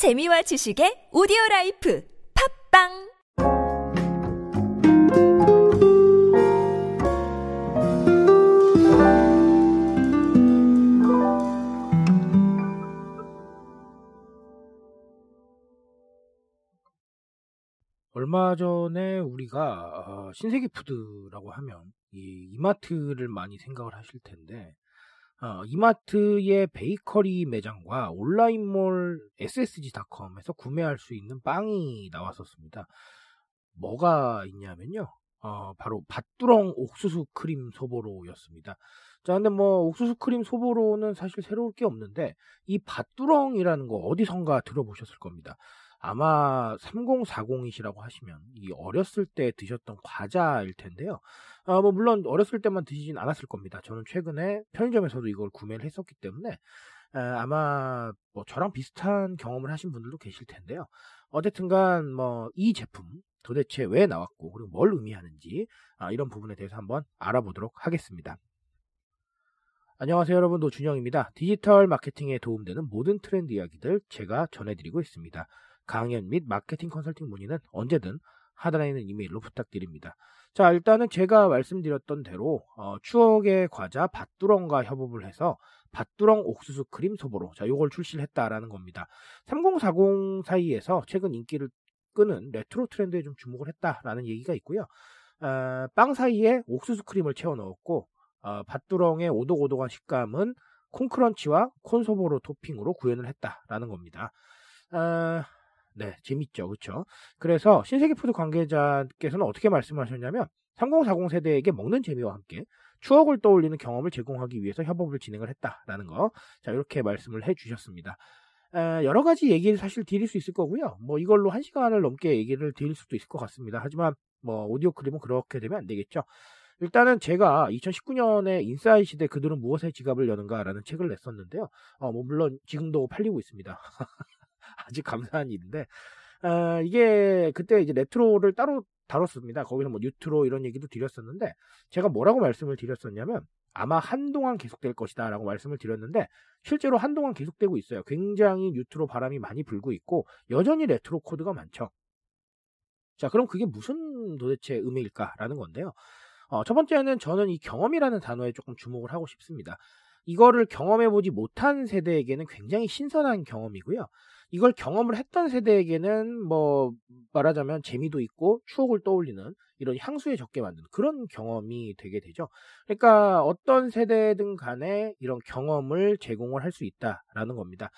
재미와 지식의 오디오 라이프 팝빵! 얼마 전에 우리가 어, 신세계 푸드라고 하면 이 이마트를 많이 생각을 하실 텐데 어, 이마트의 베이커리 매장과 온라인몰 ssg.com에서 구매할 수 있는 빵이 나왔었습니다. 뭐가 있냐면요. 어, 바로 밭두렁 옥수수 크림 소보로였습니다. 자, 근데 뭐 옥수수 크림 소보로는 사실 새로울 게 없는데 이 밭두렁이라는 거 어디선가 들어보셨을 겁니다. 아마 3040이시라고 하시면 이 어렸을 때 드셨던 과자일 텐데요. 아, 뭐 물론 어렸을 때만 드시진 않았을 겁니다. 저는 최근에 편의점에서도 이걸 구매를 했었기 때문에 아, 아마 뭐 저랑 비슷한 경험을 하신 분들도 계실 텐데요. 어쨌든간 뭐 이 제품 도대체 왜 나왔고 그리고 뭘 의미하는지 아, 이런 부분에 대해서 한번 알아보도록 하겠습니다. 안녕하세요 여러분 노준영입니다. 디지털 마케팅에 도움되는 모든 트렌드 이야기들 제가 전해드리고 있습니다. 강연 및 마케팅 컨설팅 문의는 언제든 하단에 있는 이메일로 부탁드립니다. 자, 일단은 제가 말씀드렸던 대로 어, 추억의 과자 밭두렁과 협업을 해서 밭두렁 옥수수 크림 소보로 자, 요걸 출시를 했다라는 겁니다. 3040 사이에서 최근 인기를 끄는 레트로 트렌드에 좀 주목을 했다라는 얘기가 있고요. 어, 빵 사이에 옥수수 크림을 채워 넣었고 어, 밭두렁의 오독오독한 식감은 corn crunch와 corn소보로 토핑으로 구현을 했다라는 겁니다. 어, 네, 재밌죠. 그렇죠? 그래서 신세계 푸드 관계자께서는 어떻게 말씀하셨냐면 3040 세대에게 먹는 재미와 함께 추억을 떠올리는 경험을 제공하기 위해서 협업을 진행을 했다라는 거. 자, 이렇게 말씀을 해 주셨습니다. 여러 가지 얘기를 사실 드릴 수 있을 거고요. 뭐 이걸로 한 시간을 넘게 얘기를 드릴 수도 있을 것 같습니다. 하지만 뭐 오디오 클립은 그렇게 되면 안 되겠죠. 일단은 제가 2019년에 인싸의 시대 그들은 무엇에 지갑을 여는가라는 책을 냈었는데요. 어, 뭐 물론 지금도 팔리고 있습니다. 아주 감사한 일인데 어, 이게 그때 이제 레트로를 따로 다뤘습니다. 거기서 뭐 뉴트로 이런 얘기도 드렸었는데 제가 뭐라고 말씀을 드렸었냐면 아마 한동안 계속될 것이다 라고 말씀을 드렸는데 실제로 한동안 계속되고 있어요. 굉장히 뉴트로 바람이 많이 불고 있고 여전히 레트로 코드가 많죠. 자, 그럼 그게 무슨 도대체 의미일까라는 건데요. 어, 첫 번째는 저는 이 경험이라는 단어에 조금 주목을 하고 싶습니다. 이거를 경험해보지 못한 세대에게는 굉장히 신선한 경험이고요. 이걸 경험을 했던 세대에게는 뭐 말하자면 재미도 있고 추억을 떠올리는 이런 향수에 적게 만든 그런 경험이 되게 되죠. 그러니까 어떤 세대든 간에 이런 경험을 제공을 할 수 있다라는 겁니다.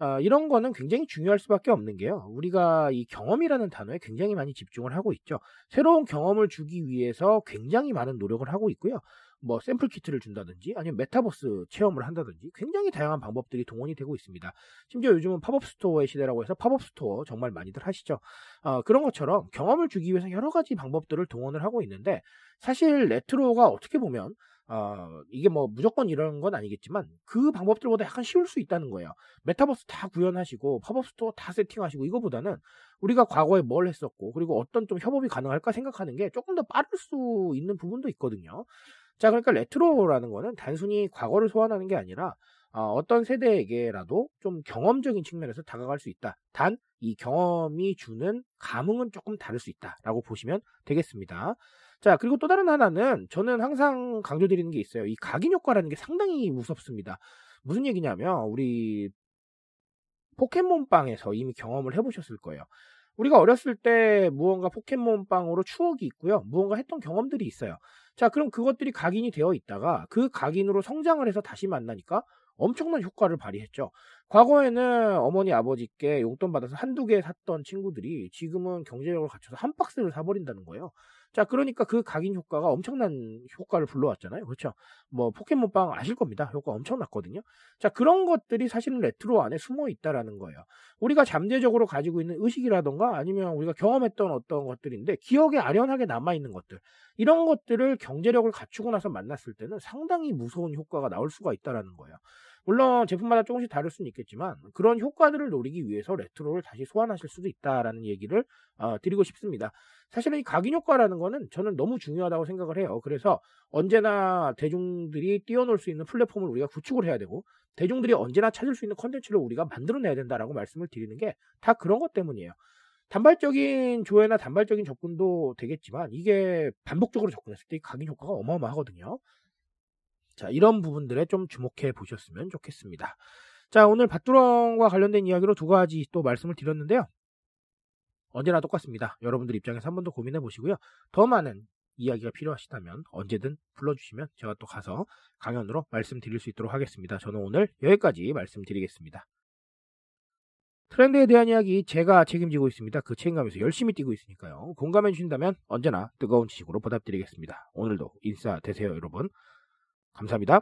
어, 이런 거는 굉장히 중요할 수밖에 없는 게요. 우리가 이 경험이라는 단어에 굉장히 많이 집중을 하고 있죠. 새로운 경험을 주기 위해서 굉장히 많은 노력을 하고 있고요. 뭐 샘플 키트를 준다든지 아니면 메타버스 체험을 한다든지 굉장히 다양한 방법들이 동원이 되고 있습니다. 심지어 요즘은 팝업 스토어의 시대라고 해서 팝업 스토어 정말 많이들 하시죠. 어, 그런 것처럼 경험을 주기 위해서 여러 가지 방법들을 동원을 하고 있는데 사실 레트로가 어떻게 보면 어, 이게 뭐 무조건 이런 건 아니겠지만 그 방법들보다 약간 쉬울 수 있다는 거예요. 메타버스 다 구현하시고 팝업 스토어 다 세팅하시고 이거보다는 우리가 과거에 뭘 했었고 그리고 어떤 좀 협업이 가능할까 생각하는 게 조금 더 빠를 수 있는 부분도 있거든요. 자, 그러니까 레트로라는 거는 단순히 과거를 소환하는 게 아니라 어떤 세대에게라도 좀 경험적인 측면에서 다가갈 수 있다. 단 이 경험이 주는 감흥은 조금 다를 수 있다라고 보시면 되겠습니다. 자, 그리고 또 다른 하나는 저는 항상 강조드리는 게 있어요. 이 각인 효과라는 게 상당히 무섭습니다. 무슨 얘기냐면 우리 포켓몬빵에서 이미 경험을 해보셨을 거예요. 우리가 어렸을 때 무언가 포켓몬빵으로 추억이 있고요. 무언가 했던 경험들이 있어요. 자, 그럼 그것들이 각인이 되어 있다가 그 각인으로 성장을 해서 다시 만나니까 엄청난 효과를 발휘했죠. 과거에는 어머니 아버지께 용돈 받아서 한두 개 샀던 친구들이 지금은 경제력을 갖춰서 한 박스를 사버린다는 거예요. 자, 그러니까 그 각인 효과가 엄청난 효과를 불러왔잖아요. 그렇죠? 뭐 포켓몬빵 아실 겁니다. 효과 엄청났거든요. 자, 그런 것들이 사실은 레트로 안에 숨어 있다라는 거예요. 우리가 잠재적으로 가지고 있는 의식이라던가 아니면 우리가 경험했던 어떤 것들인데 기억에 아련하게 남아 있는 것들. 이런 것들을 경제력을 갖추고 나서 만났을 때는 상당히 무서운 효과가 나올 수가 있다라는 거예요. 물론 제품마다 조금씩 다를 수는 있겠지만 그런 효과들을 노리기 위해서 레트로를 다시 소환하실 수도 있다라는 얘기를 어, 드리고 싶습니다. 사실은 이 각인 효과라는 거는 저는 너무 중요하다고 생각을 해요. 그래서 언제나 대중들이 뛰어놀 수 있는 플랫폼을 우리가 구축을 해야 되고 대중들이 언제나 찾을 수 있는 컨텐츠를 우리가 만들어내야 된다라고 말씀을 드리는 게 다 그런 것 때문이에요. 단발적인 조회나 단발적인 접근도 되겠지만 이게 반복적으로 접근했을 때 각인 효과가 어마어마하거든요. 자, 이런 부분들에 좀 주목해 보셨으면 좋겠습니다. 자, 오늘 밭두렁과 관련된 이야기로 두 가지 또 말씀을 드렸는데요. 언제나 똑같습니다. 여러분들 입장에서 한 번 더 고민해 보시고요. 더 많은 이야기가 필요하시다면 언제든 불러주시면 제가 또 가서 강연으로 말씀드릴 수 있도록 하겠습니다. 저는 오늘 여기까지 말씀드리겠습니다. 트렌드에 대한 이야기 제가 책임지고 있습니다. 그 책임감에서 열심히 뛰고 있으니까요. 공감해 주신다면 언제나 뜨거운 지식으로 보답드리겠습니다. 오늘도 인싸 되세요, 여러분. 감사합니다.